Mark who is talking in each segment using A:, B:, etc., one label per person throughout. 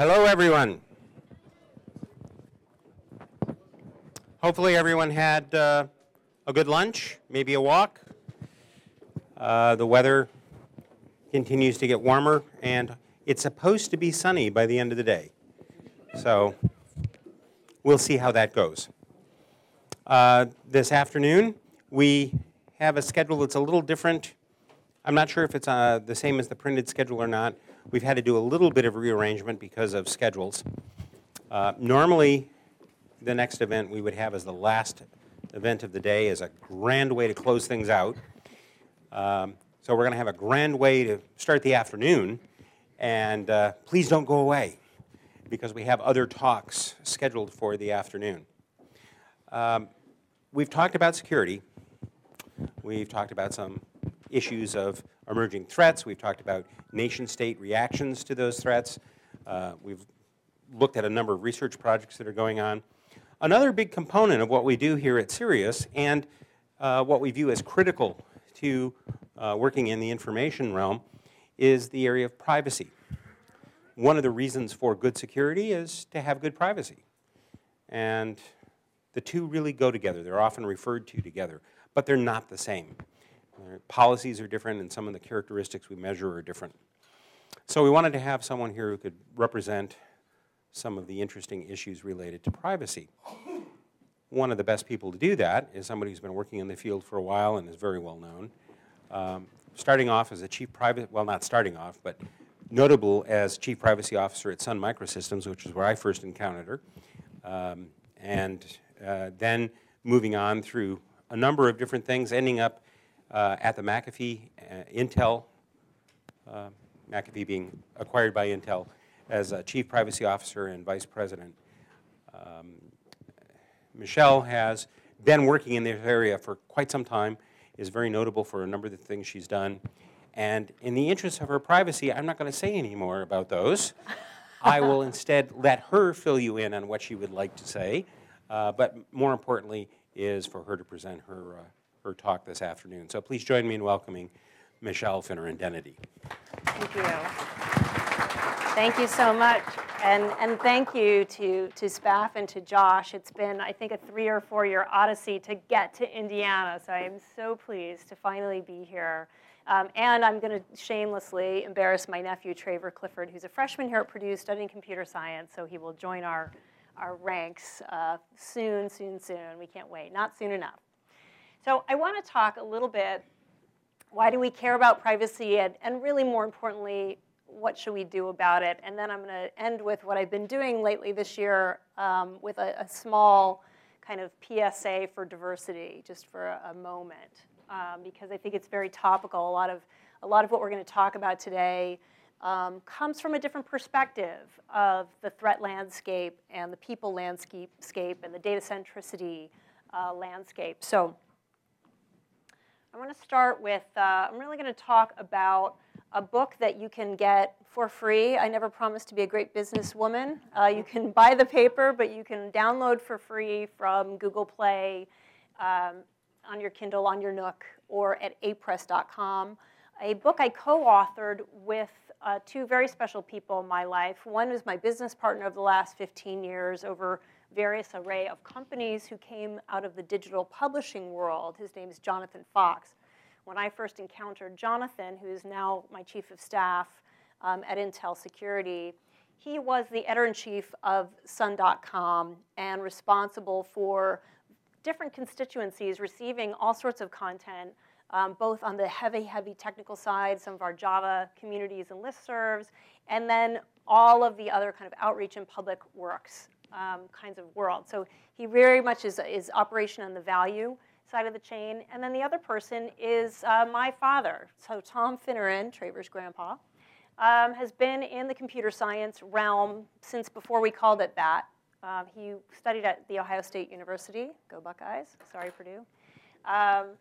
A: Hello, everyone. Hopefully, everyone had uh, a good lunch, maybe a walk. Uh, the weather continues to get warmer, and it's supposed to be sunny by the end of the day. So, we'll see how that goes. Uh, this afternoon, we have a schedule that's a little different. I'm not sure if it's uh, the same as the printed schedule or not. We've had to do a little bit of rearrangement because of schedules. Uh, normally, the next event we would have as the last event of the day is a grand way to close things out. Um, so we're going to have a grand way to start the afternoon, and uh, please don't go away because we have other talks scheduled for the afternoon. Um, we've talked about security. We've talked about some issues of emerging threats. We've talked about nation state reactions to those threats. Uh, we've looked at a number of research projects that are going on. Another big component of what we do here at CERIAS and uh, what we view as critical to uh, working in the information realm is the area of privacy. One of the reasons for good security is to have good privacy. And the two really go together. They're often referred to together, but they're not the same. Policies are different, and some of the characteristics we measure are different. So we wanted to have someone here who could represent some of the interesting issues related to privacy. One of the best people to do that is somebody who's been working in the field for a while and is very well known. Um, starting off as a chief private, well, not starting off, but notable as chief privacy officer at Sun Microsystems, which is where I first encountered her, um, and uh, then moving on through a number of different things, ending up at the McAfee, uh, Intel, uh, McAfee being acquired by Intel, as chief privacy officer and vice president. Um, Michelle has been working in this area for quite some time, is very notable for a number of the things she's done. And in the interest of her privacy, I'm not going to say any more about those. I will instead let her fill you in on what she would like to say. Uh, but more importantly, is for her to present her, uh, her talk this afternoon. So please join me in welcoming Michelle Finneran Dennedy.
B: Thank you. Thank you so much. And, and thank you to, to Spaff and to Josh. It's been, I think, a three or four year odyssey to get to Indiana. So I am so pleased to finally be here. Um, and I'm going to shamelessly embarrass my nephew, Traver Clifford, who's a freshman here at Purdue studying computer science. So he will join our, our ranks uh, soon, soon, soon. We can't wait. Not soon enough. So I want to talk a little bit why do we care about privacy and, and really more importantly what should we do about it? And then I'm going to end with what I've been doing lately this year um, with a, a, small kind of PSA for diversity, just for a, a moment, um, because I think it's very topical. A lot of a lot of what we're going to talk about today um, comes from a different perspective of the threat landscape and the people landscape and the data centricity uh, landscape. So I want to start with. Uh, I'm really going to talk about a book that you can get for free. I never promised to be a great businesswoman. Uh, you can buy the paper, but you can download for free from Google Play, um, on your Kindle, on your Nook, or at apress.com. A book I co authored with uh, two very special people in my life. One was my business partner of the last 15 years over various array of companies who came out of the digital publishing world. His name is Jonathan Fox when I first encountered Jonathan, who is now my chief of staff um, at Intel Security, he was the editor-in-chief of Sun.com and responsible for different constituencies receiving all sorts of content, um, both on the heavy, heavy technical side, some of our Java communities and listservs, and then all of the other kind of outreach and public works um, kinds of world. So he very much is, is operation on the value side of the chain. And then the other person is uh, my father. So Tom Finneran, Traver's grandpa, um, has been in the computer science realm since before we called it that. Um, he studied at The Ohio State University. Go Buckeyes. Sorry, Purdue. Um,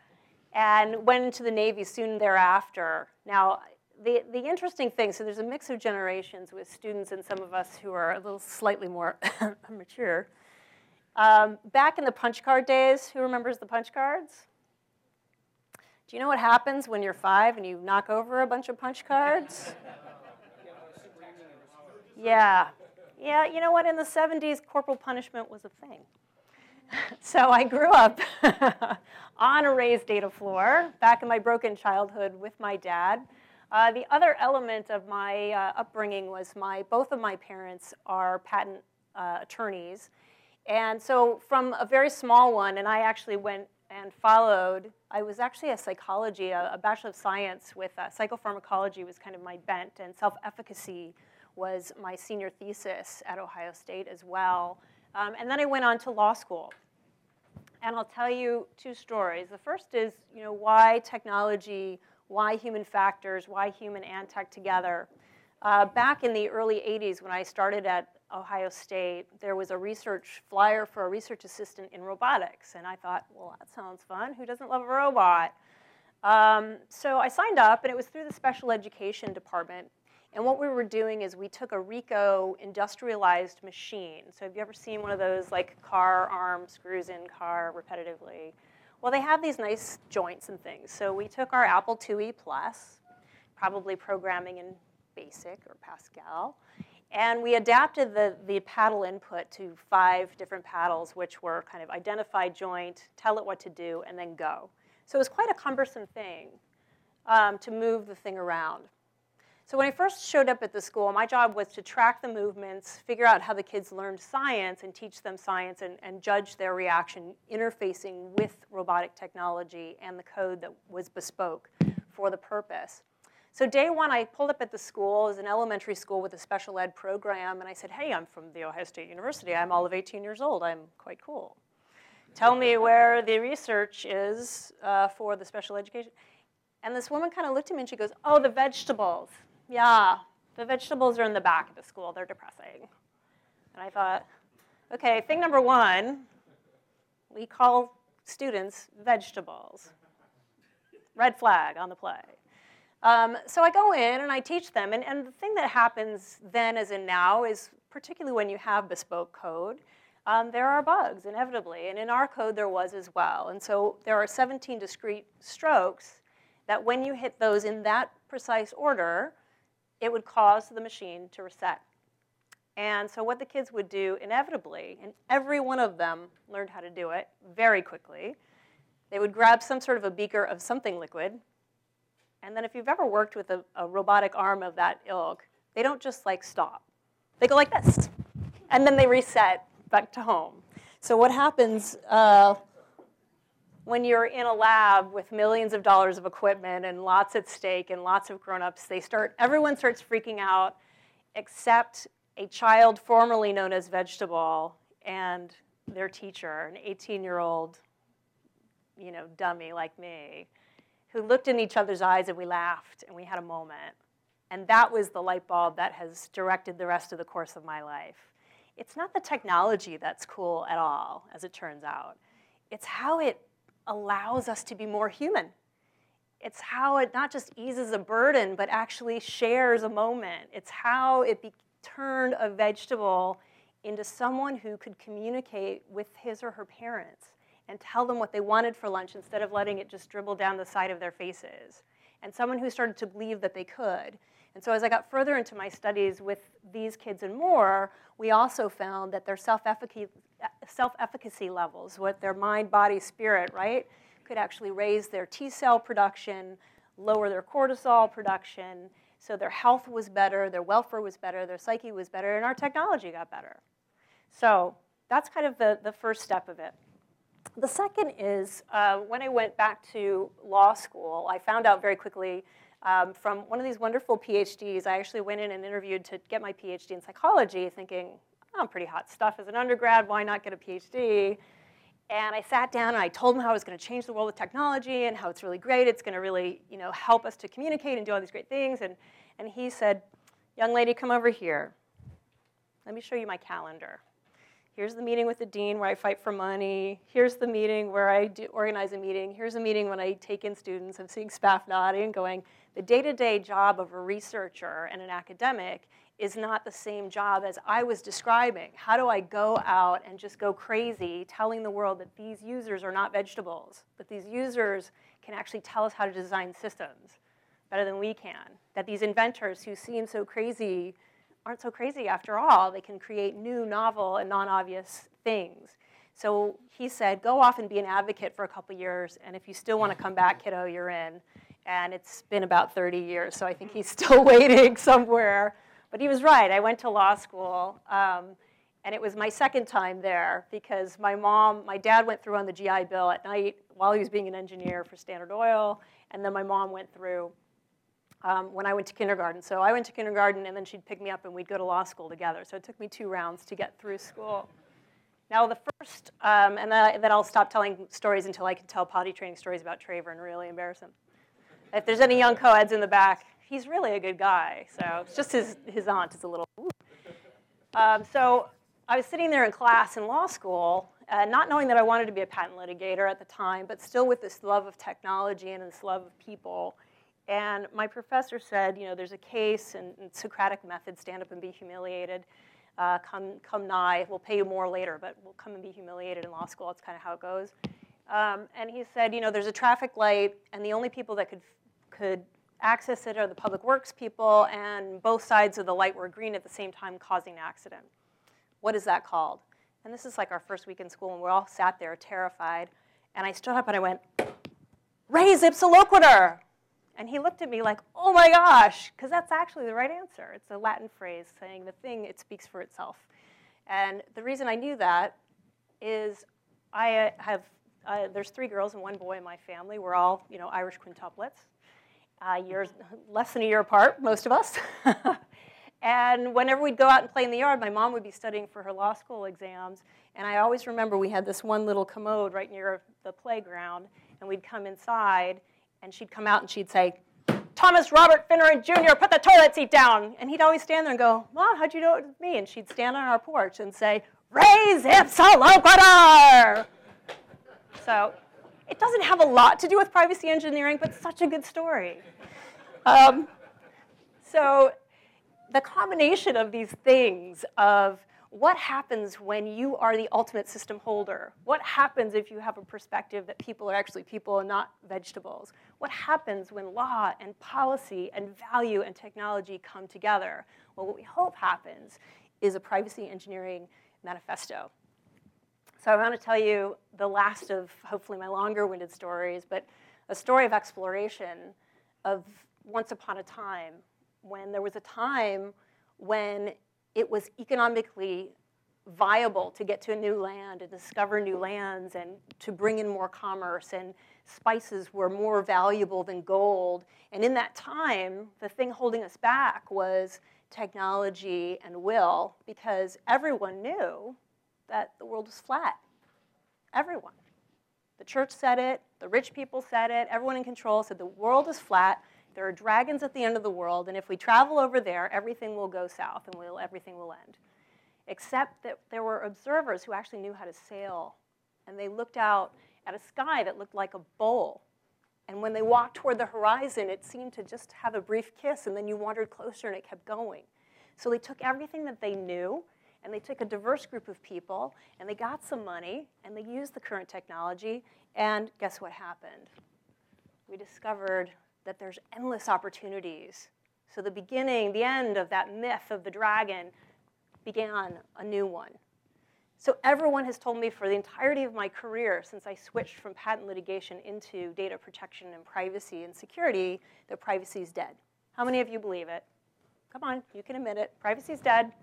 B: and went into the Navy soon thereafter. Now, the, the interesting thing, so there's a mix of generations with students and some of us who are a little slightly more mature. Um, back in the punch card days, who remembers the punch cards? Do you know what happens when you're five and you knock over a bunch of punch cards? yeah, Yeah, you know what? In the 70s, corporal punishment was a thing. so I grew up on a raised data floor back in my broken childhood with my dad. Uh, the other element of my uh, upbringing was my both of my parents are patent uh, attorneys, and so from a very small one, and I actually went and followed. I was actually a psychology, a, a bachelor of science with uh, psychopharmacology was kind of my bent, and self-efficacy was my senior thesis at Ohio State as well. Um, and then I went on to law school. And I'll tell you two stories. The first is, you know, why technology, why human factors, why human and tech together. Uh, back in the early 80s, when I started at Ohio State, there was a research flyer for a research assistant in robotics. And I thought, well, that sounds fun. Who doesn't love a robot? Um, so I signed up, and it was through the special education department. And what we were doing is we took a Ricoh industrialized machine. So have you ever seen one of those like car arm screws in car repetitively? Well, they have these nice joints and things. So we took our Apple IIe Plus, probably programming in BASIC or Pascal, and we adapted the, the paddle input to five different paddles, which were kind of identify joint, tell it what to do, and then go. So it was quite a cumbersome thing um, to move the thing around. So when I first showed up at the school, my job was to track the movements, figure out how the kids learned science, and teach them science and, and judge their reaction interfacing with robotic technology and the code that was bespoke for the purpose. So day one, I pulled up at the school as an elementary school with a special ed program, and I said, hey, I'm from The Ohio State University. I'm all of 18 years old. I'm quite cool. Tell me where the research is uh, for the special education. And this woman kind of looked at me and she goes, oh, the vegetables. Yeah, the vegetables are in the back of the school. They're depressing. And I thought, okay, thing number one, we call students vegetables. Red flag on the play. Um, so I go in and I teach them. And, and the thing that happens then as in now is, particularly when you have bespoke code, um, there are bugs inevitably. And in our code, there was as well. And so there are 17 discrete strokes that when you hit those in that precise order, it would cause the machine to reset. And so what the kids would do inevitably, and every one of them learned how to do it very quickly, they would grab some sort of a beaker of something liquid, and then if you've ever worked with a, a robotic arm of that ilk, they don't just like stop. They go like this, and then they reset back to home. So what happens uh, when you're in a lab with millions of dollars of equipment and lots at stake and lots of grown-ups, they start, everyone starts freaking out except a child formerly known as Vegetable and their teacher, an 18-year-old, you know, dummy like me, who looked in each other's eyes and we laughed and we had a moment. And that was the light bulb that has directed the rest of the course of my life. It's not the technology that's cool at all, as it turns out. It's how it allows us to be more human. It's how it not just eases a burden, but actually shares a moment. It's how it be, turned a vegetable into someone who could communicate with his or her parents and tell them what they wanted for lunch instead of letting it just dribble down the side of their faces. And someone who started to believe that they could. And so as I got further into my studies with these kids and more, we also found that their self-efficacy levels, what their mind, body, spirit, right, could actually raise their T cell production, lower their cortisol production, so their health was better, their welfare was better, their psyche was better, and our technology got better. So that's kind of the, the first step of it. The second is uh, when I went back to law school, I found out very quickly um, from one of these wonderful PhDs. I actually went in and interviewed to get my PhD in psychology, thinking, oh, I'm pretty hot stuff as an undergrad, why not get a PhD? And I sat down and I told him how I was going to change the world with technology and how it's really great. It's going to really, you know, help us to communicate and do all these great things. And, and he said, young lady, come over here. Let me show you my calendar. Here's the meeting with the dean where I fight for money. Here's the meeting where I organize a meeting. Here's a meeting when I take in students. I'm seeing Spaff nodding, going, the day-to-day job of a researcher and an academic is not the same job as I was describing. How do I go out and just go crazy telling the world that these users are not vegetables, that these users can actually tell us how to design systems better than we can, that these inventors who seem so crazy aren't so crazy after all. They can create new, novel, and non obvious things. So he said, go off and be an advocate for a couple years, and if you still want to come back, kiddo, you're in. And it's been about 30 years, so I think he's still waiting somewhere. But he was right. I went to law school, um, and it was my second time there because my mom, my dad went through on the GI Bill at night while he was being an engineer for Standard Oil, and then my mom went through um, when I went to kindergarten. So I went to kindergarten, and then she'd pick me up, and we'd go to law school together. So it took me two rounds to get through school. Now, the first, um, and then, I'll stop telling stories until I can tell potty training stories about Traver and really embarrass him. If there's any young co-eds in the back, he's really a good guy. So it's just his, his aunt is a little. Um, so I was sitting there in class in law school, uh, not knowing that I wanted to be a patent litigator at the time, but still with this love of technology and this love of people. And my professor said, you know, there's a case and, Socratic method, stand up and be humiliated. Uh, come, come nigh, we'll pay you more later, but we'll come and be humiliated in law school. That's kind of how it goes. Um, and he said, you know, there's a traffic light, and the only people that could, could access it are the public works people, and both sides of the light were green at the same time, causing an accident. What is that called? And this is like our first week in school, and we all sat there terrified. And I stood up and I went, Res ipsa loquitur. And he looked at me like, oh my gosh, because that's actually the right answer. It's a Latin phrase saying the thing, it speaks for itself. And the reason I knew that is I uh, have, uh, there's three girls and one boy in my family. We're all, you know, Irish quintuplets, uh, years, less than a year apart, most of us. and whenever we'd go out and play in the yard, my mom would be studying for her law school exams. And I always remember we had this one little commode right near the playground, and we'd come inside and she'd come out and she'd say, Thomas Robert Finneran Jr., put the toilet seat down. And he'd always stand there and go, Mom, how'd you know it was me? And she'd stand on our porch and say, Res ipsa loquitur. So it doesn't have a lot to do with privacy engineering, but such a good story. Um, so the combination of these things of what happens when you are the ultimate system holder? What happens if you have a perspective that people are actually people and not vegetables? What happens when law and policy and value and technology come together? Well, what we hope happens is a privacy engineering manifesto. So I want to tell you the last of hopefully my longer winded stories, but a story of exploration of once upon a time when there was a time when it was economically viable to get to a new land and discover new lands and to bring in more commerce and spices were more valuable than gold. And in that time the thing holding us back was technology and will because everyone knew that the world was flat. Everyone. The church said it the rich people said it everyone in control said the world is flat there are dragons at the end of the world, and if we travel over there, everything will go south and we'll, everything will end. Except that there were observers who actually knew how to sail, and they looked out at a sky that looked like a bowl. And when they walked toward the horizon, it seemed to just have a brief kiss, and then you wandered closer and it kept going. So they took everything that they knew, and they took a diverse group of people, and they got some money, and they used the current technology, and guess what happened? We discovered that there's endless opportunities. So the beginning, the end of that myth of the dragon began a new one. So everyone has told me for the entirety of my career, since I switched from patent litigation into data protection and privacy and security, that privacy is dead. How many of you believe it? Come on, you can admit it. Privacy is dead.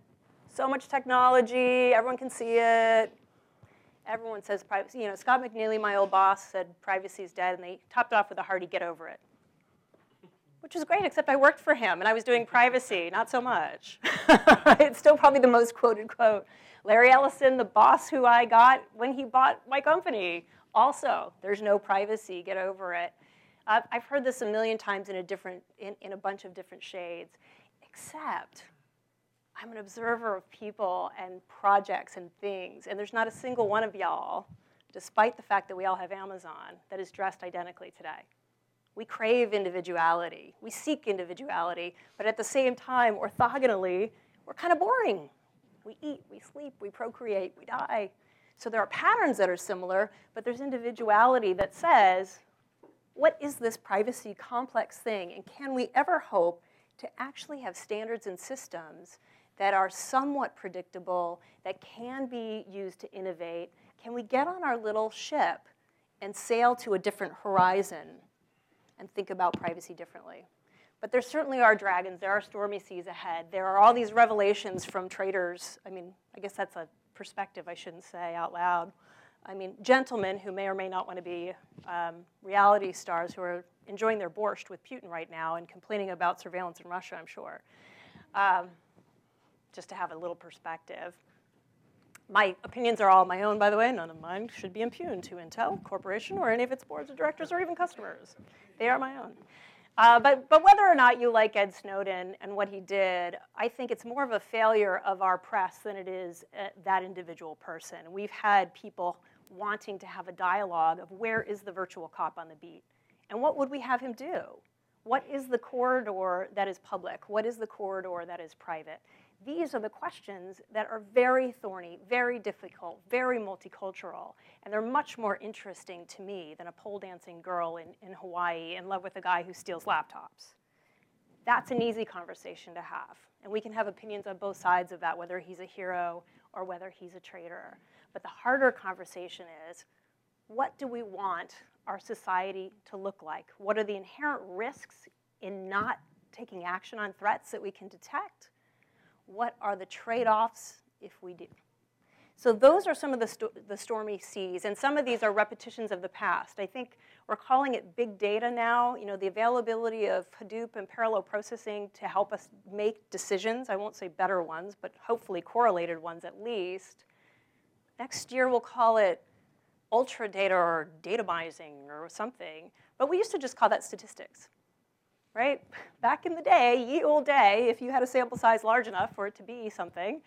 B: So much technology, everyone can see it. Everyone says privacy. You know, Scott McNealy, my old boss, said privacy is dead, and they topped off with a hearty get over it which was great, except I worked for him and I was doing privacy, not so much. it's still probably the most quoted quote. Larry Ellison, the boss who I got when he bought my company, also, there's no privacy, get over it. Uh, I've heard this a million times in a, different, in, in a bunch of different shades, except I'm an observer of people and projects and things, and there's not a single one of y'all, despite the fact that we all have Amazon, that is dressed identically today. We crave individuality. We seek individuality, but at the same time, orthogonally, we're kind of boring. We eat, we sleep, we procreate, we die. So there are patterns that are similar, but there's individuality that says, what is this privacy complex thing? And can we ever hope to actually have standards and systems that are somewhat predictable, that can be used to innovate, can we get on our little ship and sail to a different horizon and think about privacy differently? But there certainly are dragons. There are stormy seas ahead. There are all these revelations from traders. I mean, I guess that's a perspective I shouldn't say out loud. I mean, gentlemen who may or may not want to be um, reality stars who are enjoying their borscht with Putin right now and complaining about surveillance in Russia, I'm sure. Um, just to have a little perspective. My opinions are all my own, by the way. None of mine should be impugned to Intel Corporation or any of its boards of directors or even customers. They are my own. Uh, but, but whether or not you like Ed Snowden and what he did, I think it's more of a failure of our press than it is uh, that individual person. We've had people wanting to have a dialogue of where is the virtual cop on the beat? And what would we have him do? What is the corridor that is public? What is the corridor that is private? These are the questions that are very thorny, very difficult, very multicultural, and they're much more interesting to me than a pole dancing girl in, in Hawaii in love with a guy who steals laptops. That's an easy conversation to have. And we can have opinions on both sides of that, whether he's a hero or whether he's a traitor. But the harder conversation is what do we want our society to look like? What are the inherent risks in not taking action on threats that we can detect? What are the trade offs if we do? So, those are some of the, sto- the stormy seas, and some of these are repetitions of the past. I think we're calling it big data now. You know, the availability of Hadoop and parallel processing to help us make decisions. I won't say better ones, but hopefully correlated ones at least. Next year, we'll call it ultra data or datamizing or something. But we used to just call that statistics right? Back in the day, ye old day, if you had a sample size large enough for it to be something,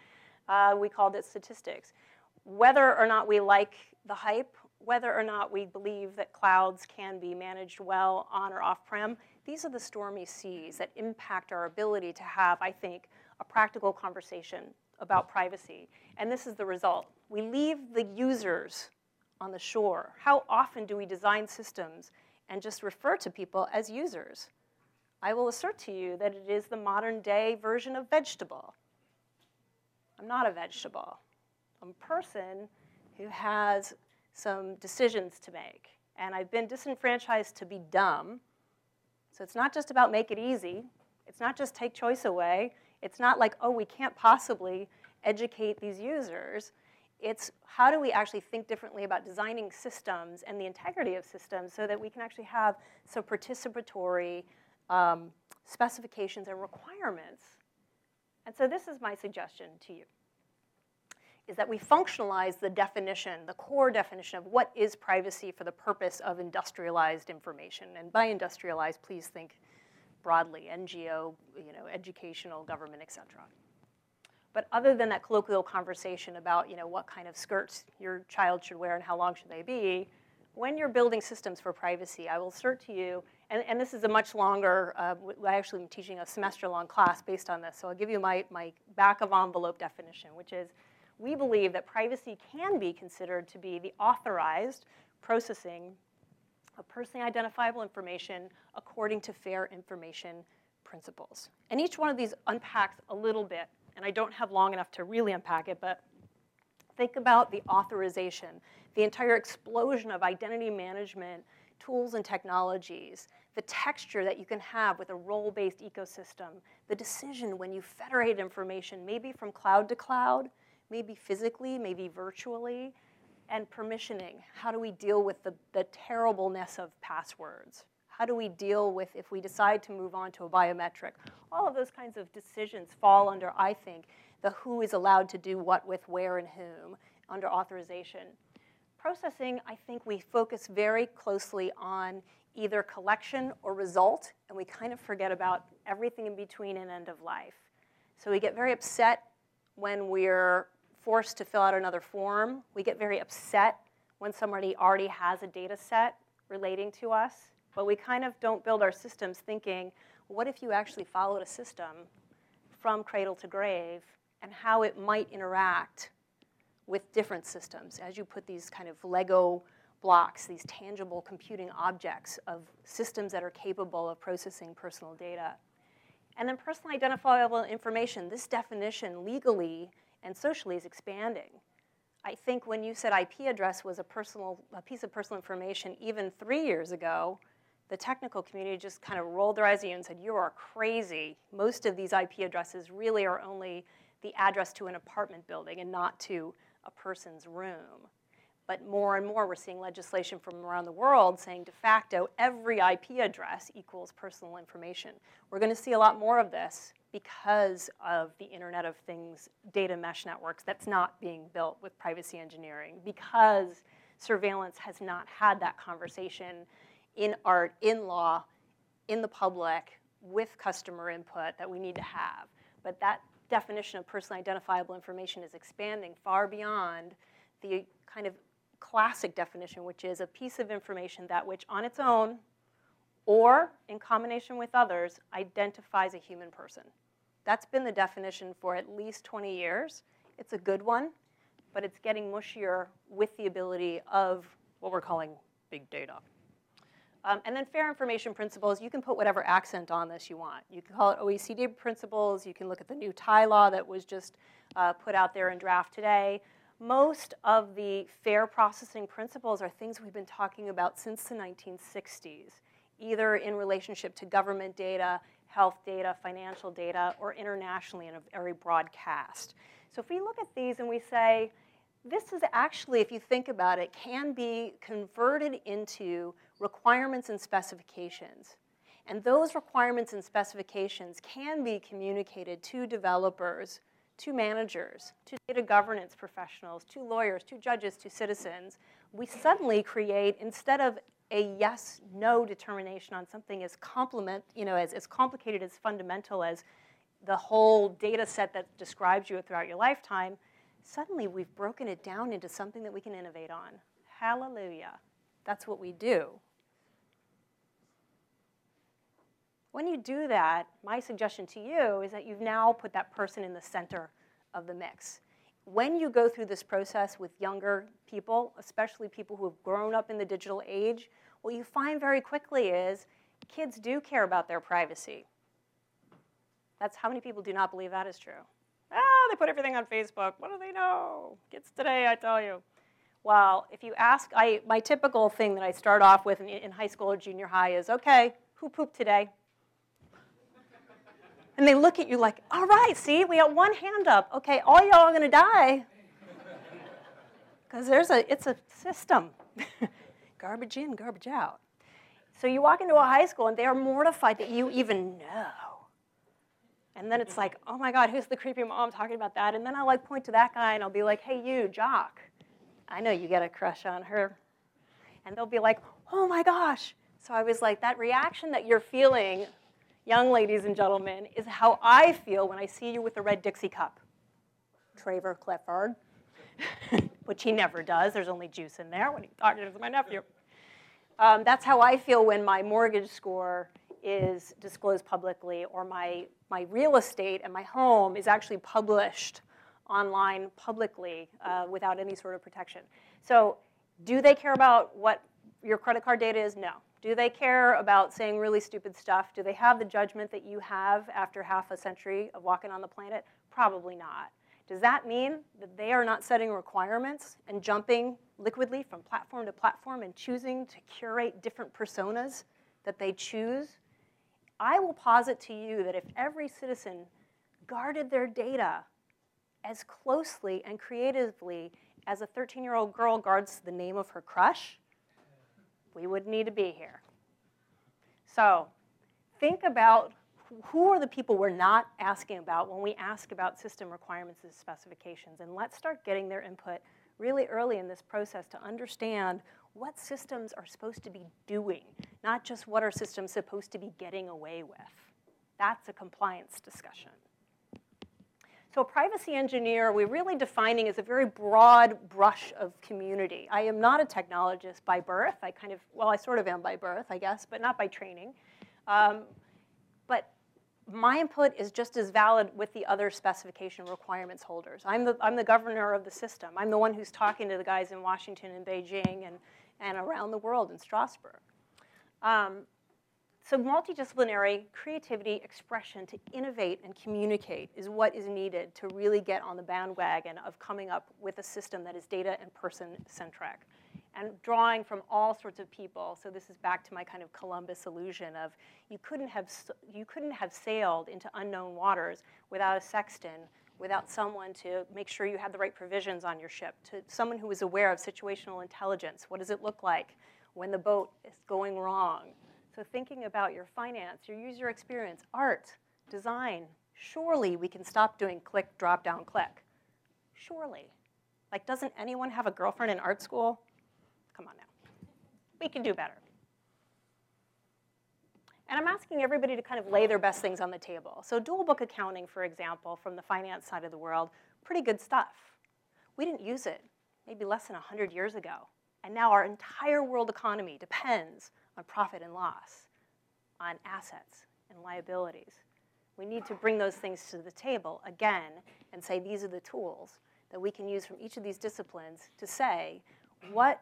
B: uh, we called it statistics. Whether or not we like the hype, whether or not we believe that clouds can be managed well on or off prem, these are the stormy seas that impact our ability to have, I think, a practical conversation about privacy. And this is the result. We leave the users on the shore. How often do we design systems and just refer to people as users? I will assert to you that it is the modern day version of vegetable. I'm not a vegetable. I'm a person who has some decisions to make. And I've been disenfranchised to be dumb. So it's not just about make it easy. It's not just take choice away. It's not like, oh, we can't possibly educate these users. It's how do we actually think differently about designing systems and the integrity of systems so that we can actually have some participatory um, specifications and requirements. And so this is my suggestion to you, is that we functionalize the definition, the core definition of what is privacy for the purpose of industrialized information. And by industrialized, please think broadly, NGO, you know, educational, government, et cetera. But other than that colloquial conversation about you know, what kind of skirts your child should wear and how long should they be, when you're building systems for privacy, I will assert to you and, and this is a much longer, uh, I actually am teaching a semester-long class based on this, so I'll give you my, my back of envelope definition, which is we believe that privacy can be considered to be the authorized processing of personally identifiable information according to fair information principles. And each one of these unpacks a little bit, and I don't have long enough to really unpack it, but think about the authorization, the entire explosion of identity management tools and technologies, the texture that you can have with a role-based ecosystem, the decision when you federate information, maybe from cloud to cloud, maybe physically, maybe virtually, and permissioning. How do we deal with the, the terribleness of passwords? How do we deal with if we decide to move on to a biometric? All of those kinds of decisions fall under, I think, the who is allowed to do what with where and whom under authorization. Processing, I think we focus very closely on either collection or result, and we kind of forget about everything in between and end of life. So we get very upset when we're forced to fill out another form. We get very upset when somebody already has a data set relating to us, but we kind of don't build our systems thinking, what if you actually followed a system from cradle to grave and how it might interact with different systems as you put these kind of Lego blocks, these tangible computing objects of systems that are capable of processing personal data. And then personal identifiable information, this definition legally and socially is expanding. I think when you said IP address was a personal a piece of personal information even three years ago, the technical community just kind of rolled their eyes at you and said, "You are crazy." Most of these IP addresses really are only the address to an apartment building and not to a person's room. But more and more, we're seeing legislation from around the world saying de facto every IP address equals personal information. We're going to see a lot more of this because of the Internet of Things data mesh networks that's not being built with privacy engineering, because surveillance has not had that conversation in art, in law, in the public, with customer input that we need to have. But that definition of personally identifiable information is expanding far beyond the kind of classic definition, which is a piece of information that which on its own or in combination with others identifies a human person. That's been the definition for at least 20 years. It's a good one, but it's getting mushier with the ability of what we're calling big data. Um, and then fair information principles, you can put whatever accent on this you want. You can call it OECD principles. You can look at the new TIE law that was just uh, put out there in draft today most of the fair processing principles are things we've been talking about since the 1960s, either in relationship to government data, health data, financial data, or internationally in a very broad cast. So if we look at these and we say, this is actually, if you think about it, can be converted into requirements and specifications. And those requirements and specifications can be communicated to developers to managers, to data governance professionals, to lawyers, to judges, to citizens, we suddenly create, instead of a yes no determination on something as complement, you know, as, as complicated as fundamental as the whole data set that describes you throughout your lifetime, suddenly we've broken it down into something that we can innovate on. Hallelujah. That's what we do. When you do that, my suggestion to you is that you've now put that person in the center of the mix. When you go through this process with younger people, especially people who have grown up in the digital age, what you find very quickly is kids do care about their privacy. That's how many people do not believe that is true. Ah, they put everything on Facebook. What do they know? Kids today, I tell you. Well, if you ask, I, my typical thing that I start off with in, in high school or junior high is, okay, who pooped today? And they look at you like, all right, see, we got one hand up. Okay, all y'all are going to die. Because there's a, it's a system. garbage in, garbage out. So you walk into a high school and they are mortified that you even know. And then it's like, oh my God, who's the creepy mom talking about that? And then I'll like point to that guy and I'll be like, hey, you, Jock, I know you get a crush on her. And they'll be like, oh my gosh. So I was like, that reaction that you're feeling young ladies and gentlemen, is how I feel when I see you with a red Dixie cup. Traver Clifford, which he never does. There's only juice in there when he's talking to my nephew. Um, that's how I feel when my mortgage score is disclosed publicly or my, my real estate and my home is actually published online publicly uh, without any sort of protection. So do they care about what your credit card data is? No. Do they care about saying really stupid stuff? Do they have the judgment that you have after half a century of walking on the planet? Probably not. Does that mean that they are not setting requirements and jumping liquidly from platform to platform and choosing to curate different personas that they choose? I will posit to you that if every citizen guarded their data as closely and creatively as a 13 year old girl guards the name of her crush, we wouldn't need to be here. So think about who are the people we're not asking about when we ask about system requirements and specifications, and let's start getting their input really early in this process to understand what systems are supposed to be doing, not just what are systems supposed to be getting away with. That's a compliance discussion. So a privacy engineer, we're really defining as a very broad brush of community. I am not a technologist by birth. I kind of, well, I sort of am by birth, I guess, but not by training. Um, but my input is just as valid with the other specification requirements holders. I'm the, I'm the governor of the system. I'm the one who's talking to the guys in Washington and Beijing and, and around the world in Strasbourg. Um, so multidisciplinary creativity, expression to innovate and communicate is what is needed to really get on the bandwagon of coming up with a system that is data and person centric and drawing from all sorts of people. So this is back to my kind of Columbus illusion of you couldn't have, you couldn't have sailed into unknown waters without a sextant, without someone to make sure you had the right provisions on your ship, to someone who was aware of situational intelligence. What does it look like when the boat is going wrong? So thinking about your finance, your user experience, art, design, surely we can stop doing click, drop down, click. Surely. Like, doesn't anyone have a girlfriend in art school? Come on now. We can do better. And I'm asking everybody to kind of lay their best things on the table. So dual book accounting, for example, from the finance side of the world, pretty good stuff. We didn't use it maybe less than 100 years ago. And now our entire world economy depends on profit and loss, on assets and liabilities. We need to bring those things to the table again and say these are the tools that we can use from each of these disciplines to say what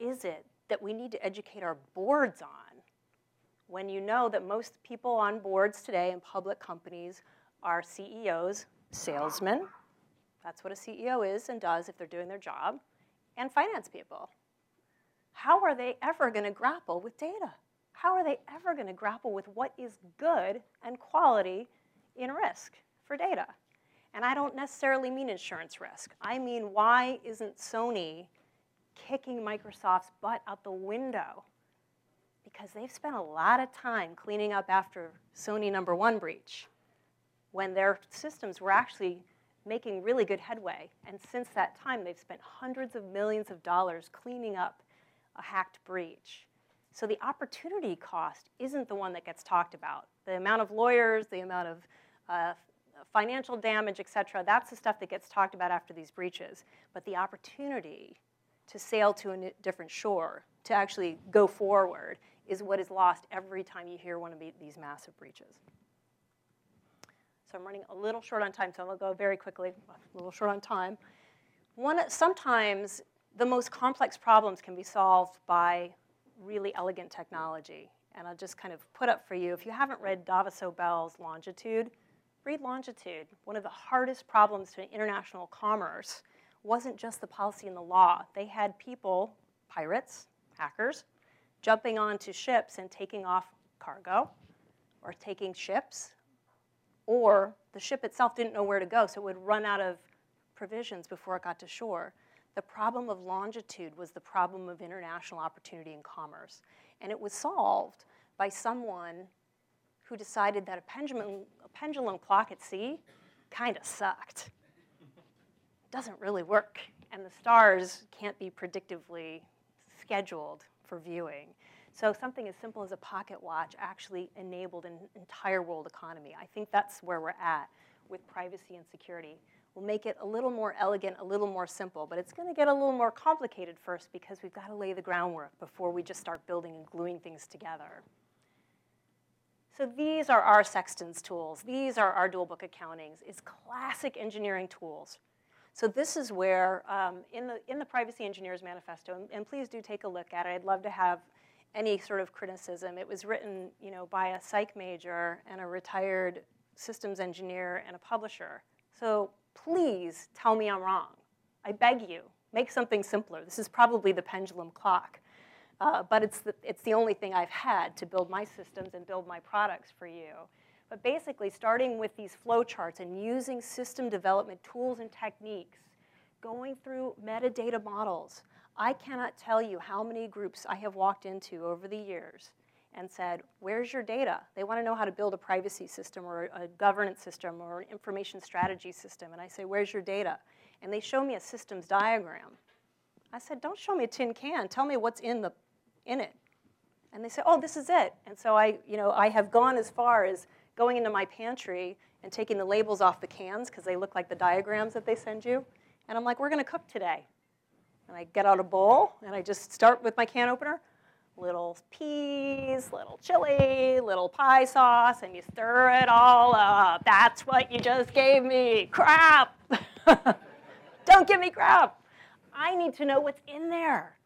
B: is it that we need to educate our boards on when you know that most people on boards today in public companies are CEOs, salesmen, that's what a CEO is and does if they're doing their job, and finance people how are they ever going to grapple with data? How are they ever going to grapple with what is good and quality in risk for data? And I don't necessarily mean insurance risk. I mean, why isn't Sony kicking Microsoft's butt out the window? Because they've spent a lot of time cleaning up after Sony number one breach when their systems were actually making really good headway. And since that time, they've spent hundreds of millions of dollars cleaning up a hacked breach. So the opportunity cost isn't the one that gets talked about. The amount of lawyers, the amount of uh, financial damage, et cetera, that's the stuff that gets talked about after these breaches. But the opportunity to sail to a different shore, to actually go forward, is what is lost every time you hear one of these massive breaches. So I'm running a little short on time, so I'll go very quickly, a little short on time. One, sometimes the most complex problems can be solved by really elegant technology. And I'll just kind of put up for you, if you haven't read Dava Sobel's Longitude, read Longitude. One of the hardest problems to international commerce wasn't just the policy and the law. They had people, pirates, hackers, jumping onto ships and taking off cargo or taking ships, or the ship itself didn't know where to go, so it would run out of provisions before it got to shore. The problem of longitude was the problem of international opportunity and commerce. And it was solved by someone who decided that a pendulum, a pendulum clock at sea kind of sucked. It doesn't really work. And the stars can't be predictively scheduled for viewing. So something as simple as a pocket watch actually enabled an entire world economy. I think that's where we're at with privacy and security. We'll make it a little more elegant, a little more simple, but it's going to get a little more complicated first because we've got to lay the groundwork before we just start building and gluing things together. So these are our Sextants tools. These are our dual book accountings. It's classic engineering tools. So this is where, um, in, the, in the Privacy Engineers Manifesto, and, and please do take a look at it. I'd love to have any sort of criticism. It was written you know, by a psych major and a retired systems engineer and a publisher. So please tell me I'm wrong. I beg you, make something simpler. This is probably the pendulum clock. Uh, but it's the, it's the only thing I've had to build my systems and build my products for you. But basically, starting with these flowcharts and using system development tools and techniques, going through metadata models. I cannot tell you how many groups I have walked into over the years and said, where's your data? They want to know how to build a privacy system or a governance system or an information strategy system. And I say, where's your data? And they show me a systems diagram. I said, don't show me a tin can. Tell me what's in, the, in it. And they say, oh, this is it. And so I, you know, I have gone as far as going into my pantry and taking the labels off the cans because they look like the diagrams that they send you. And I'm like, we're going to cook today. And I get out a bowl and I just start with my can opener little peas, little chili, little pie sauce, and you stir it all up. That's what you just gave me. Crap! Don't give me crap. I need to know what's in there.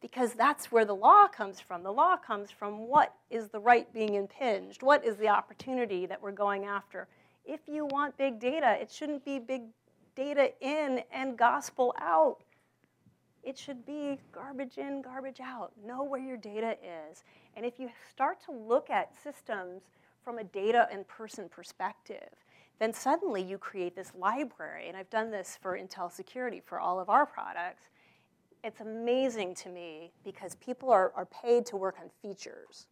B: because that's where the law comes from. The law comes from what is the right being impinged? What is the opportunity that we're going after? If you want big data, it shouldn't be big data in and gospel out. It should be garbage in, garbage out. Know where your data is. And if you start to look at systems from a data and person perspective, then suddenly you create this library. And I've done this for Intel Security for all of our products it's amazing to me because people are, are paid to work on features.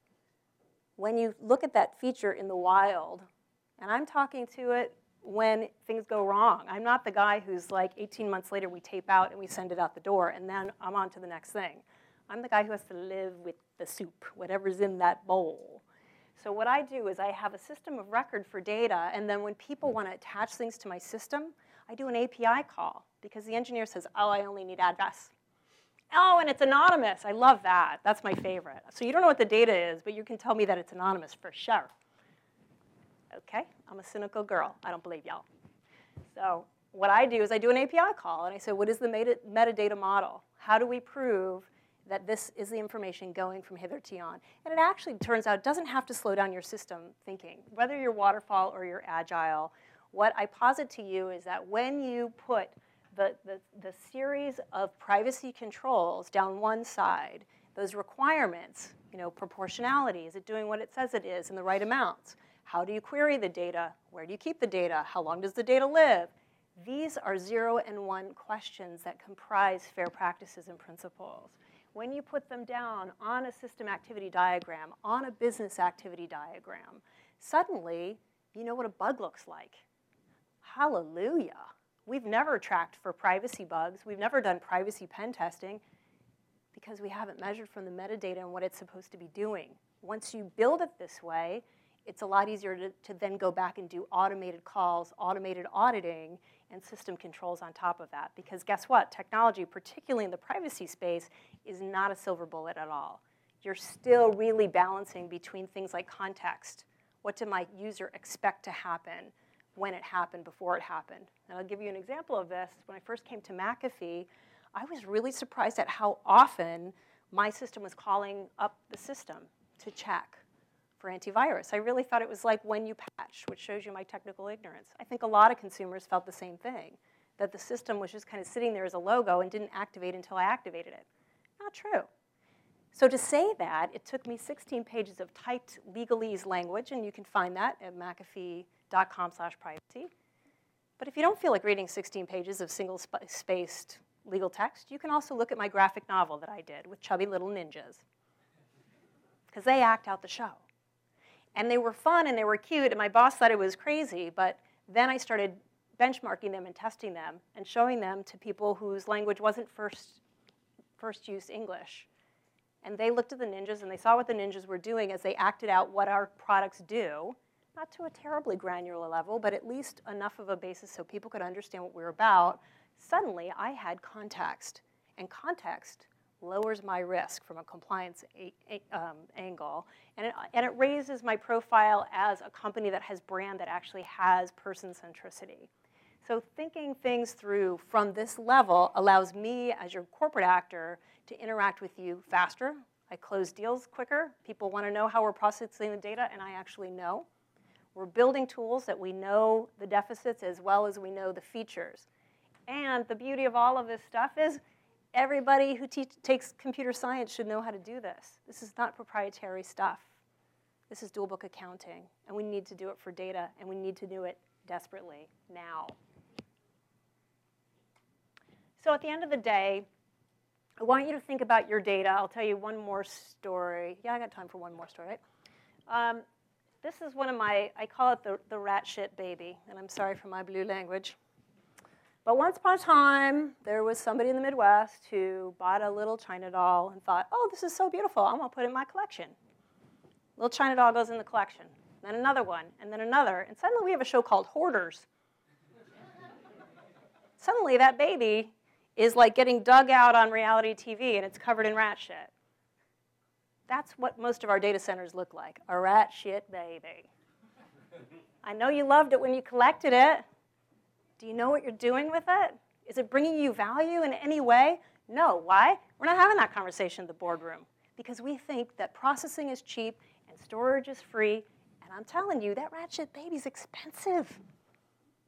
B: When you look at that feature in the wild, and I'm talking to it when things go wrong. I'm not the guy who's like 18 months later we tape out and we send it out the door and then I'm on to the next thing. I'm the guy who has to live with the soup, whatever's in that bowl. So what I do is I have a system of record for data and then when people want to attach things to my system, I do an API call because the engineer says, oh, I only need address. Oh, and it's anonymous. I love that. That's my favorite. So you don't know what the data is, but you can tell me that it's anonymous for sure. Okay, I'm a cynical girl. I don't believe y'all. So what I do is I do an API call, and I say, what is the meta metadata model? How do we prove that this is the information going from hither to yon? And it actually turns out doesn't have to slow down your system thinking. Whether you're waterfall or you're agile, what I posit to you is that when you put the, the, the series of privacy controls down one side, those requirements, you know, proportionality, is it doing what it says it is in the right amounts? How do you query the data? Where do you keep the data? How long does the data live? These are zero and one questions that comprise fair practices and principles. When you put them down on a system activity diagram, on a business activity diagram, suddenly you know what a bug looks like. Hallelujah. We've never tracked for privacy bugs. We've never done privacy pen testing because we haven't measured from the metadata and what it's supposed to be doing. Once you build it this way, it's a lot easier to, to then go back and do automated calls, automated auditing, and system controls on top of that. Because guess what? Technology, particularly in the privacy space, is not a silver bullet at all. You're still really balancing between things like context. What did my user expect to happen? when it happened, before it happened. And I'll give you an example of this. When I first came to McAfee, I was really surprised at how often my system was calling up the system to check for antivirus. I really thought it was like when you patch, which shows you my technical ignorance. I think a lot of consumers felt the same thing, that the system was just kind of sitting there as a logo and didn't activate until I activated it. Not true. So to say that, it took me 16 pages of typed legalese language, and you can find that at mcafee.com slash privacy. But if you don't feel like reading 16 pages of single-spaced legal text, you can also look at my graphic novel that I did with chubby little ninjas. Because they act out the show. And they were fun and they were cute, and my boss thought it was crazy, but then I started benchmarking them and testing them and showing them to people whose language wasn't first, first use English. And they looked at the ninjas and they saw what the ninjas were doing as they acted out what our products do not to a terribly granular level, but at least enough of a basis so people could understand what we are about, suddenly I had context. And context lowers my risk from a compliance a, a, um, angle, and it, and it raises my profile as a company that has brand that actually has person centricity. So thinking things through from this level allows me as your corporate actor to interact with you faster. I close deals quicker. People want to know how we're processing the data, and I actually know. We're building tools that we know the deficits as well as we know the features. And the beauty of all of this stuff is everybody who takes computer science should know how to do this. This is not proprietary stuff. This is dual book accounting, and we need to do it for data, and we need to do it desperately now. So at the end of the day, I want you to think about your data. I'll tell you one more story. Yeah, I got time for one more story, right? Um, this is one of my, I call it the, the rat shit baby, and I'm sorry for my blue language. But once upon a time, there was somebody in the Midwest who bought a little China doll and thought, oh, this is so beautiful, I'm gonna put it in my collection. Little China doll goes in the collection, then another one, and then another, and suddenly we have a show called Hoarders. suddenly that baby is like getting dug out on reality TV and it's covered in rat shit. That's what most of our data centers look like a rat shit baby. I know you loved it when you collected it. Do you know what you're doing with it? Is it bringing you value in any way? No, why? We're not having that conversation in the boardroom because we think that processing is cheap and storage is free. And I'm telling you, that ratchet baby's expensive.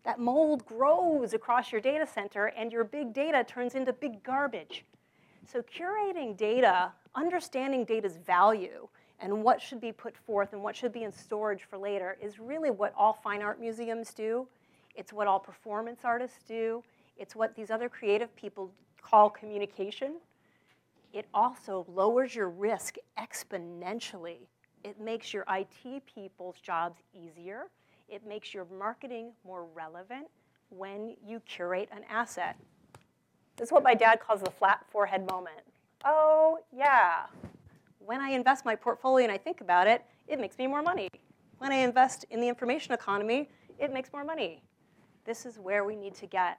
B: That mold grows across your data center and your big data turns into big garbage. So curating data, understanding data's value, and what should be put forth and what should be in storage for later is really what all fine art museums do. It's what all performance artists do. It's what these other creative people call communication. It also lowers your risk exponentially. It makes your IT people's jobs easier. It makes your marketing more relevant when you curate an asset. This is what my dad calls the flat forehead moment. Oh, yeah. When I invest my portfolio and I think about it, it makes me more money. When I invest in the information economy, it makes more money. This is where we need to get.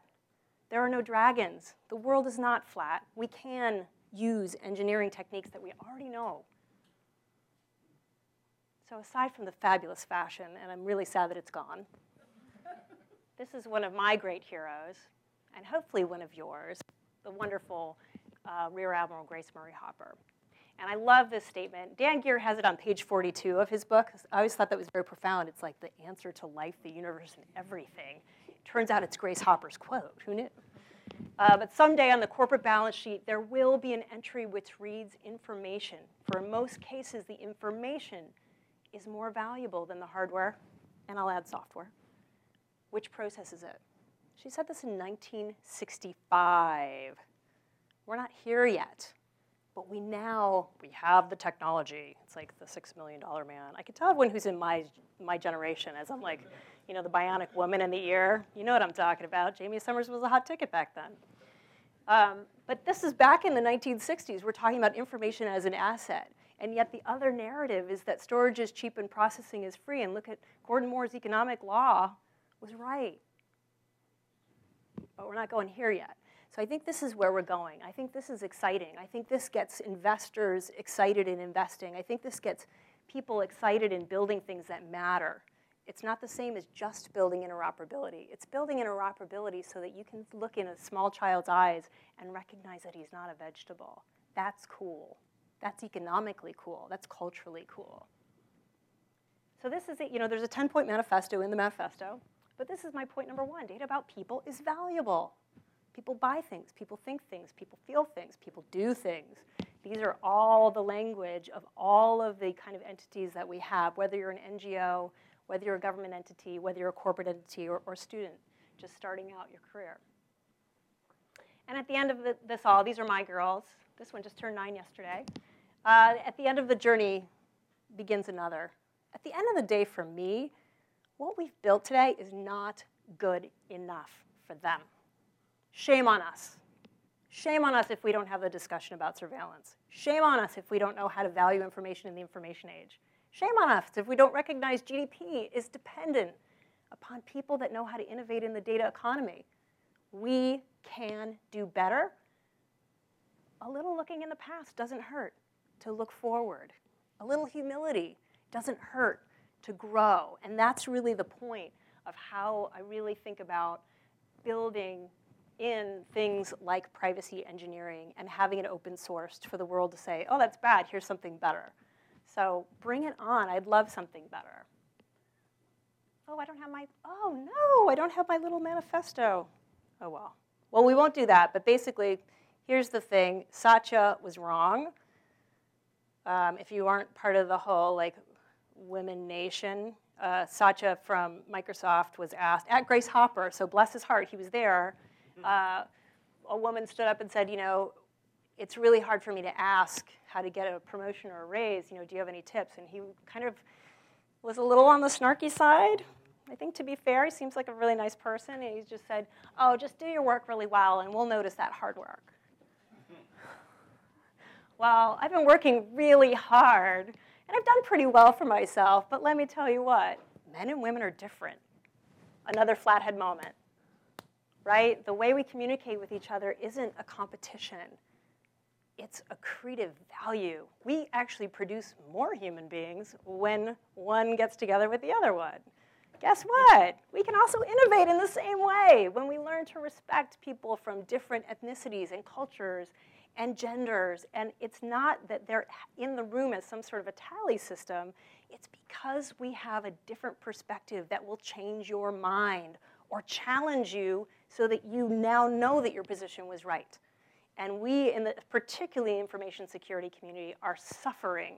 B: There are no dragons. The world is not flat. We can use engineering techniques that we already know. So aside from the fabulous fashion, and I'm really sad that it's gone, this is one of my great heroes, and hopefully one of yours, the wonderful uh, Rear Admiral Grace Murray Hopper. And I love this statement. Dan Geer has it on page 42 of his book. I always thought that was very profound. It's like the answer to life, the universe, and everything. Turns out it's Grace Hopper's quote. Who knew? Uh, but someday on the corporate balance sheet, there will be an entry which reads information. For in most cases, the information is more valuable than the hardware, and I'll add software. Which processes it? She said this in 1965. We're not here yet, but we now we have the technology. It's like the six million dollar man. I can tell everyone who's in my my generation as I'm like, you know, the bionic woman in the ear. You know what I'm talking about. Jaime Sommers was a hot ticket back then. Um, but this is back in the 1960s. We're talking about information as an asset. And yet the other narrative is that storage is cheap and processing is free. And look at Gordon Moore's economic law was right. But we're not going here yet. So I think this is where we're going. I think this is exciting. I think this gets investors excited in investing. I think this gets people excited in building things that matter. It's not the same as just building interoperability. It's building interoperability so that you can look in a small child's eyes and recognize that he's not a vegetable. That's cool. That's economically cool. That's culturally cool. So this is it. You know, there's a 10-point manifesto in the manifesto, but this is my point number one. Data about people is valuable. People buy things, people think things, people feel things, people do things. These are all the language of all of the kind of entities that we have, whether you're an NGO, whether you're a government entity, whether you're a corporate entity or, or student, just starting out your career. And at the end of the, this all, these are my girls. This one just turned nine yesterday. Uh, at the end of the journey begins another. At the end of the day, for me, what we've built today is not good enough for them. Shame on us. Shame on us if we don't have the discussion about surveillance. Shame on us if we don't know how to value information in the information age. Shame on us if we don't recognize GDP is dependent upon people that know how to innovate in the data economy. We can do better. A little looking in the past doesn't hurt to look forward. A little humility doesn't hurt to grow. And that's really the point of how I really think about building in things like privacy engineering and having it open sourced for the world to say, oh, that's bad, here's something better. So bring it on. I'd love something better. Oh, I don't have my, oh no, I don't have my little manifesto. Oh well. Well, we won't do that, but basically, here's the thing Satya was wrong. Um, if you aren't part of the whole like women nation, uh, Satya from Microsoft was asked at Grace Hopper, so bless his heart, he was there. Uh, a woman stood up and said, you know, it's really hard for me to ask how to get a promotion or a raise. You know, do you have any tips? And he kind of was a little on the snarky side. I think to be fair, he seems like a really nice person. And he just said, oh, just do your work really well and we'll notice that hard work. well, I've been working really hard and I've done pretty well for myself, but let me tell you what, men and women are different. Another flathead moment, right? The way we communicate with each other isn't a competition it's accretive value. We actually produce more human beings when one gets together with the other one. guess what? We can also innovate in the same way when we learn to respect people from different ethnicities and cultures and genders. And it's not that they're in the room as some sort of a tally system, it's because we have a different perspective that will change your mind or challenge you so that you now know that your position was right. And we, in the particularly information security community, are suffering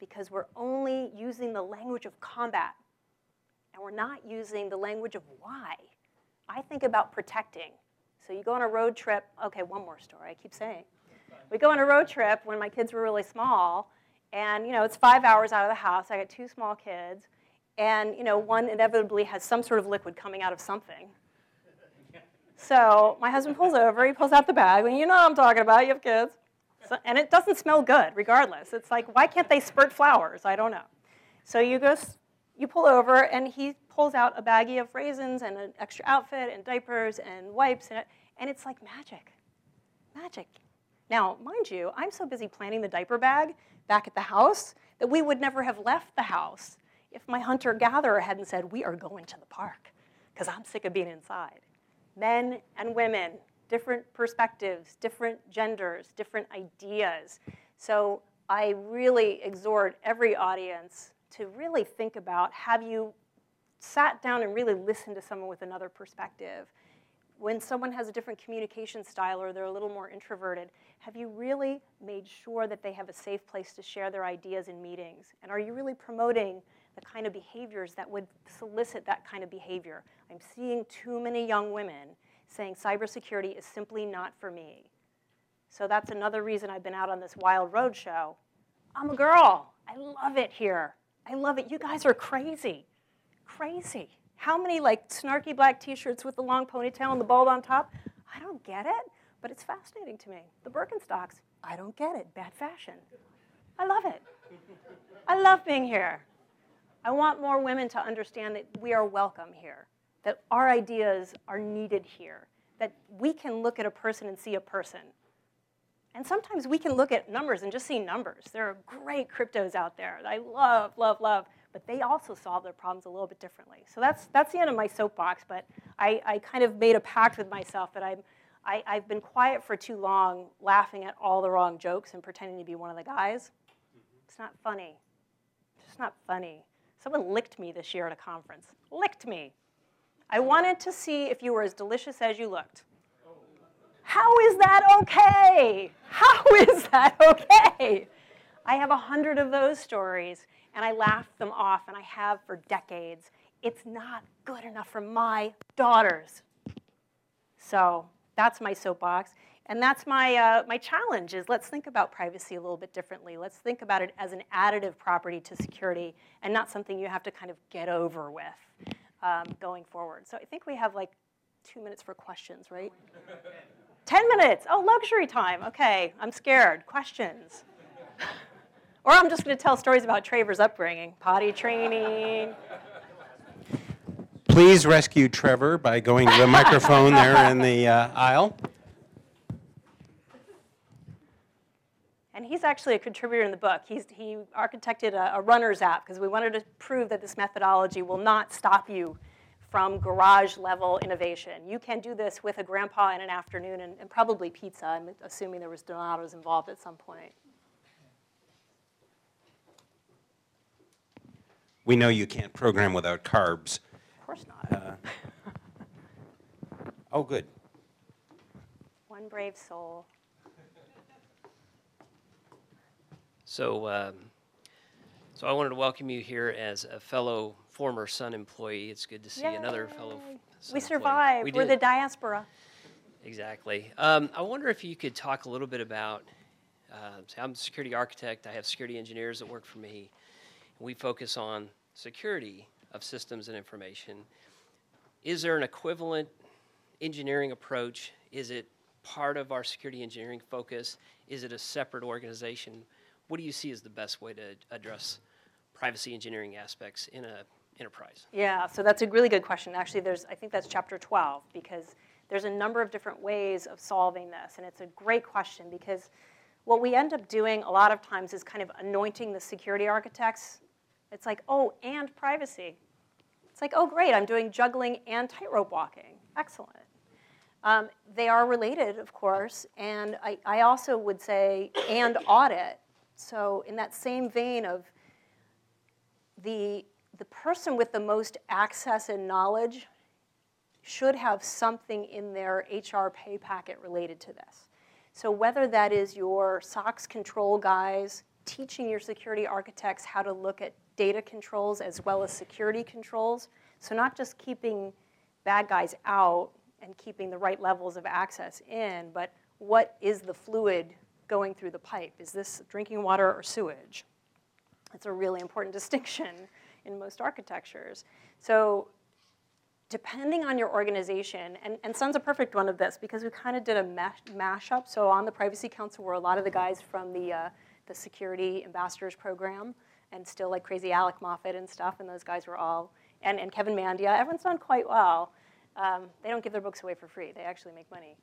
B: because we're only using the language of combat and we're not using the language of why. I think about protecting. So you go on a road trip, okay, one more story, I keep saying. We go on a road trip when my kids were really small, and you know, it's five hours out of the house. I got two small kids, and you know, one inevitably has some sort of liquid coming out of something. So my husband pulls over, he pulls out the bag, and you know what I'm talking about, you have kids. So, and it doesn't smell good, regardless. It's like, why can't they spurt flowers? I don't know. So you go, you pull over, and he pulls out a baggie of raisins and an extra outfit and diapers and wipes, and, and it's like magic. Magic. Now, mind you, I'm so busy planning the diaper bag back at the house that we would never have left the house if my hunter gatherer hadn't said, We are going to the park, because I'm sick of being inside. Men and women, different perspectives, different genders, different ideas. So I really exhort every audience to really think about have you sat down and really listened to someone with another perspective? When someone has a different communication style or they're a little more introverted, have you really made sure that they have a safe place to share their ideas in meetings? And are you really promoting the kind of behaviors that would solicit that kind of behavior? I'm seeing too many young women saying cybersecurity is simply not for me. So that's another reason I've been out on this wild road show. I'm a girl. I love it here. I love it. You guys are crazy. Crazy. How many like snarky black t-shirts with the long ponytail and the bald on top? I don't get it but it's fascinating to me. The Birkenstocks, I don't get it. Bad fashion. I love it. I love being here. I want more women to understand that we are welcome here, that our ideas are needed here, that we can look at a person and see a person. And sometimes we can look at numbers and just see numbers. There are great cryptos out there that I love, love, love, but they also solve their problems a little bit differently. So that's, that's the end of my soapbox, but I, I kind of made a pact with myself that I'm I, I've been quiet for too long, laughing at all the wrong jokes and pretending to be one of the guys. It's not funny. It's just not funny. Someone licked me this year at a conference. Licked me. I wanted to see if you were as delicious as you looked. How is that okay? How is that okay? I have a hundred of those stories, and I laugh them off, and I have for decades. It's not good enough for my daughters. So that's my soapbox. And that's my, uh, my challenge is let's think about privacy a little bit differently. Let's think about it as an additive property to security and not something you have to kind of get over with um, going forward. So I think we have like two minutes for questions, right? 10 minutes. Oh, luxury time. Okay, I'm scared. Questions. or I'm just going to tell stories about Trevor's upbringing, potty training,
A: Please rescue Trevor by going to the microphone there in the uh, aisle.
B: And he's actually a contributor in the book. He's, he architected a, a runner's app because we wanted to prove that this methodology will not stop you from garage level innovation. You can do this with a grandpa in an afternoon and, and probably pizza. I'm assuming there was Donato's involved at some point.
A: We know you can't program without carbs Of
B: course not. Uh,
A: oh, good.
B: One brave soul.
C: So, um, so I wanted to welcome you here as a fellow former Sun employee. It's good to see
B: Yay.
C: another fellow. Sun
B: we survived.
C: We
B: We're the diaspora.
C: Exactly. Um, I wonder if you could talk a little bit about. Uh, I'm a security architect. I have security engineers that work for me. We focus on security of systems and information. Is there an equivalent engineering approach? Is it part of our security engineering focus? Is it a separate organization? What do you see as the best way to address privacy engineering aspects in a enterprise?
B: Yeah, so that's a really good question. Actually, there's I think that's chapter 12 because there's a number of different ways of solving this, and it's a great question because what we end up doing a lot of times is kind of anointing the security architects it's like, oh, and privacy. It's like, oh, great, I'm doing juggling and tightrope walking. Excellent. Um, they are related, of course, and I, I also would say, and audit. So, in that same vein of the, the person with the most access and knowledge should have something in their HR pay packet related to this. So, whether that is your SOX control guys teaching your security architects how to look at data controls as well as security controls, so not just keeping bad guys out and keeping the right levels of access in, but what is the fluid going through the pipe? Is this drinking water or sewage? It's a really important distinction in most architectures. So depending on your organization, and, and Sun's a perfect one of this because we kind of did a mash, mashup. So on the Privacy Council were a lot of the guys from the, uh, the Security Ambassadors Program and still like crazy Alec Muffett and stuff, and those guys were all, and, and Kevin Mandia. Everyone's done quite well. Um, they don't give their books away for free. They actually make money.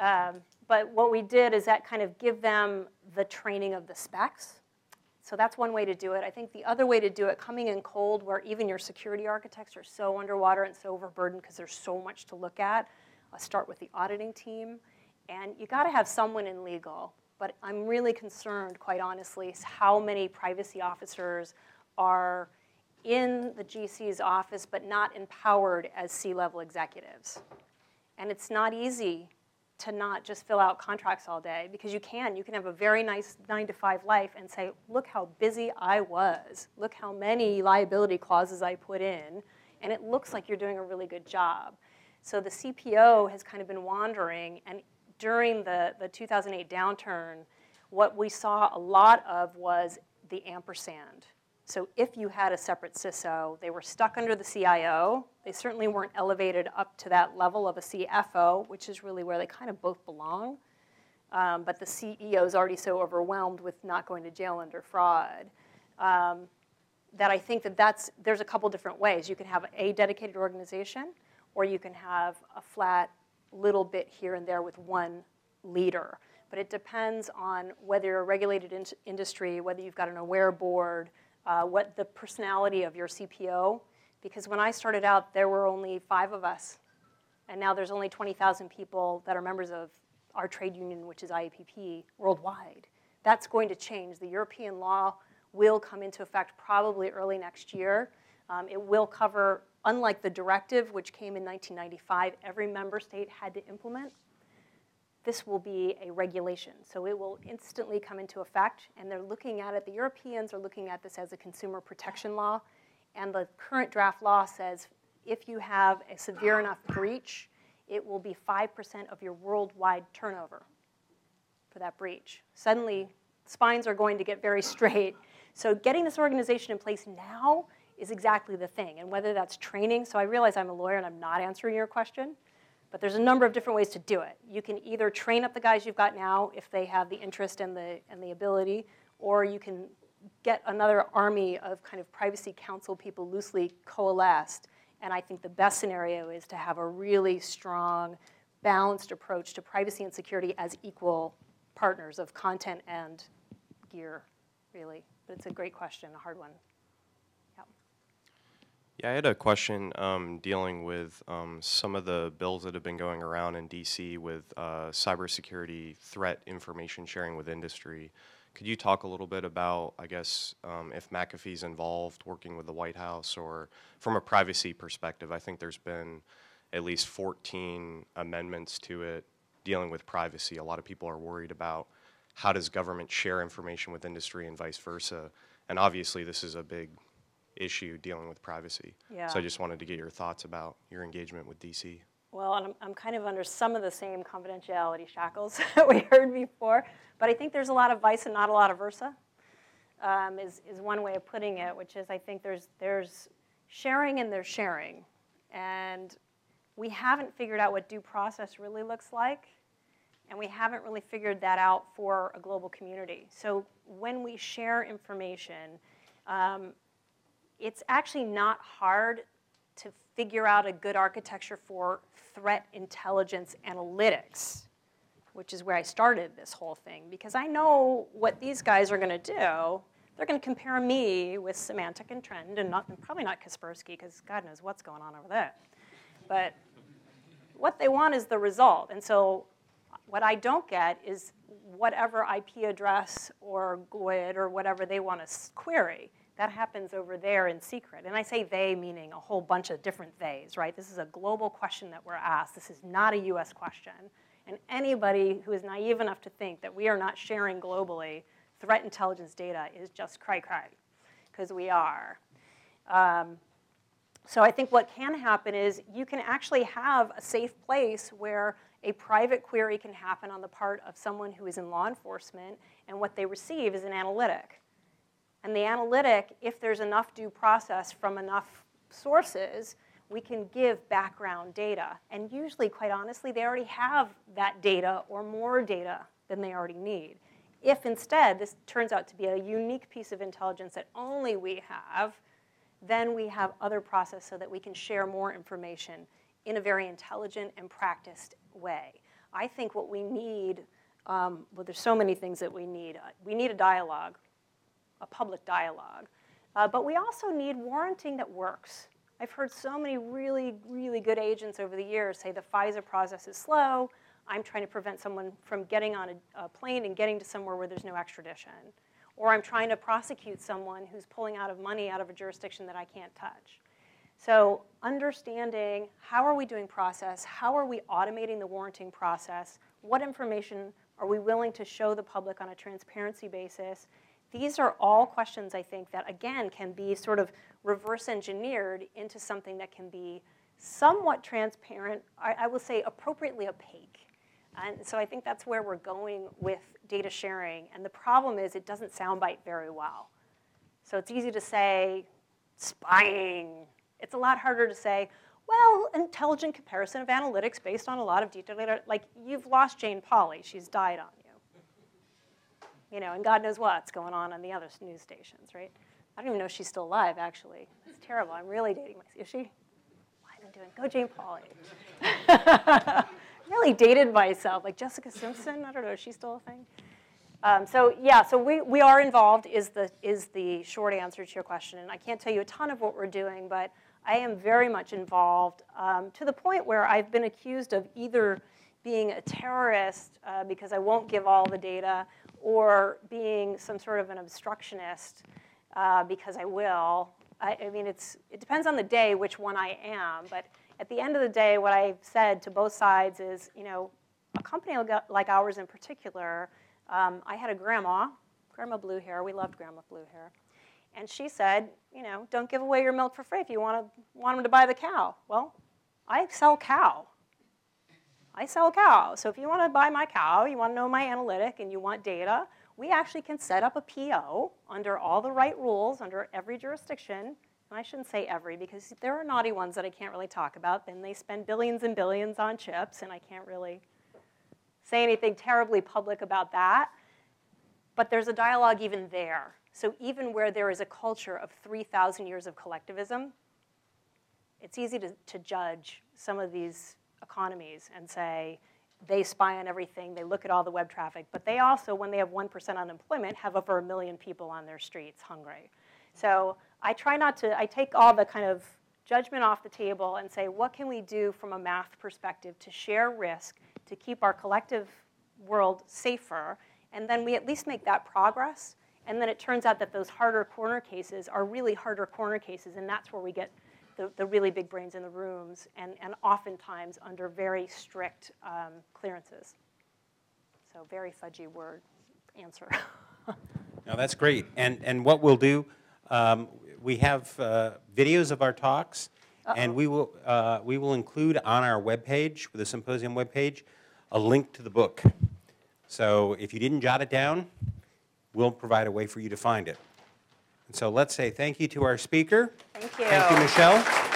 B: Um, but what we did is that kind of give them the training of the specs. So that's one way to do it. I think the other way to do it, coming in cold, where even your security architects are so underwater and so overburdened because there's so much to look at, I'll start with the auditing team. And you got to have someone in legal. But I'm really concerned, quite honestly, how many privacy officers are in the GC's office but not empowered as C-level executives. And it's not easy to not just fill out contracts all day because you can. You can have a very nice nine to five life and say, look how busy I was. Look how many liability clauses I put in. And it looks like you're doing a really good job. So the CPO has kind of been wandering. And during the, the 2008 downturn, what we saw a lot of was the ampersand. So if you had a separate CISO, they were stuck under the CIO. They certainly weren't elevated up to that level of a CFO, which is really where they kind of both belong. Um, but the CEO is already so overwhelmed with not going to jail under fraud um, that I think that that's, there's a couple different ways. You can have a dedicated organization, or you can have a flat little bit here and there with one leader. But it depends on whether you're a regulated in- industry, whether you've got an aware board, uh, what the personality of your CPO, because when I started out, there were only five of us, and now there's only 20,000 people that are members of our trade union, which is IAPP, worldwide. That's going to change. The European law will come into effect probably early next year. Um, it will cover, unlike the directive, which came in 1995, every member state had to implement this will be a regulation. So it will instantly come into effect, and they're looking at it, the Europeans are looking at this as a consumer protection law, and the current draft law says if you have a severe enough breach, it will be 5% of your worldwide turnover for that breach. Suddenly, spines are going to get very straight. So getting this organization in place now is exactly the thing, and whether that's training, so I realize I'm a lawyer and I'm not answering your question, but there's a number of different ways to do it. You can either train up the guys you've got now if they have the interest and the, and the ability, or you can get another army of kind of privacy council people loosely coalesced. And I think the best scenario is to have a really strong, balanced approach to privacy and security as equal partners of content and gear, really. But it's a great question, a hard one.
D: Yeah, I had a question um, dealing with um, some of the bills that have been going around in DC with uh, cybersecurity threat information sharing with industry. Could you talk a little bit about, I guess, um, if McAfee's involved working with the White House or from a privacy perspective? I think there's been at least 14 amendments to it dealing with privacy. A lot of people are worried about how does government share information with industry and vice versa. And obviously, this is a big issue dealing with privacy.
B: Yeah.
D: So I just wanted to get your thoughts about your engagement with DC.
B: Well, I'm, I'm kind of under some of the same confidentiality shackles that we heard before, but I think there's a lot of vice and not a lot of versa, um, is, is one way of putting it, which is I think there's, there's sharing and there's sharing. And we haven't figured out what due process really looks like, and we haven't really figured that out for a global community. So when we share information, um, it's actually not hard to figure out a good architecture for threat intelligence analytics, which is where I started this whole thing, because I know what these guys are going to do. they're going to compare me with Symantec and Trend, and, not, and probably not Kaspersky, because God knows what's going on over there. But what they want is the result. And so what I don't get is whatever IP address or GUID or whatever they want to query. That happens over there in secret. And I say they meaning a whole bunch of different theys, right? This is a global question that we're asked. This is not a US question. And anybody who is naive enough to think that we are not sharing globally threat intelligence data is just cry cry, because we are. Um, so I think what can happen is you can actually have a safe place where a private query can happen on the part of someone who is in law enforcement, and what they receive is an analytic. And the analytic, if there's enough due process from enough sources, we can give background data. And usually, quite honestly, they already have that data or more data than they already need. If instead this turns out to be a unique piece of intelligence that only we have, then we have other process so that we can share more information in a very intelligent and practiced way. I think what we need, um, well, there's so many things that we need. Uh, we need a dialogue, a public dialogue, uh, but we also need warranting that works. I've heard so many really, really good agents over the years say the FISA process is slow. I'm trying to prevent someone from getting on a, a plane and getting to somewhere where there's no extradition. Or I'm trying to prosecute someone who's pulling out of money out of a jurisdiction that I can't touch. So understanding how are we doing process, how are we automating the warranting process, what information are we willing to show the public on a transparency basis, these are all questions I think that again can be sort of reverse engineered into something that can be somewhat transparent, I, I will say appropriately opaque. And so I think that's where we're going with data sharing. And the problem is it doesn't soundbite very well. So it's easy to say spying, it's a lot harder to say, well, intelligent comparison of analytics based on a lot of detailed data. Like, you've lost Jane Pauley. She's died on you. Know, and God knows what's going on on the other news stations, right? I don't even know if she's still alive, actually. It's terrible. I'm really dating myself. Is she? What am I doing? Go Jane Pauley. really dated myself. Like Jessica Simpson, I don't know, is she still a thing? Um, so yeah, so we, we are involved is the, is the short answer to your question. And I can't tell you a ton of what we're doing, but I am very much involved um, to the point where I've been accused of either being a terrorist uh, because I won't give all the data or being some sort of an obstructionist uh, because I will. I, I, mean, it's, it depends on the day which one I am, but at the end of the day, what I've said to both sides is, you know, a company like ours in particular, um, I had a grandma, Grandma Blue Hair, we loved Grandma Blue Hair, and she said, you know, don't give away your milk for free if you want, to, want them to buy the cow. Well, I sell cow. I sell cow. So if you want to buy my cow, you want to know my analytic, and you want data, we actually can set up a PO under all the right rules, under every jurisdiction. And I shouldn't say every, because there are naughty ones that I can't really talk about. Then they spend billions and billions on chips, and I can't really say anything terribly public about that. But there's a dialogue even there. So even where there is a culture of 3,000 years of collectivism, it's easy to, to judge some of these economies and say they spy on everything, they look at all the web traffic, but they also, when they have 1% unemployment, have over a million people on their streets hungry. So I try not to, I take all the kind of judgment off the table and say, what can we do from a math perspective to share risk, to keep our collective world safer, and then we at least make that progress and then it turns out that those harder corner cases are really harder corner cases, and that's where we get the, the really big brains in the rooms, and, and oftentimes under very strict um, clearances. So very fudgy word answer.
A: no, that's great. And, and what we'll do, um, we have uh, videos of our talks, Uh-oh. and we will, uh, we will include on our webpage, the symposium webpage, a link to the book. So if you didn't jot it down, we'll provide a way for you to find it. And so let's say thank you to our speaker.
B: Thank you.
A: Thank you, Michelle.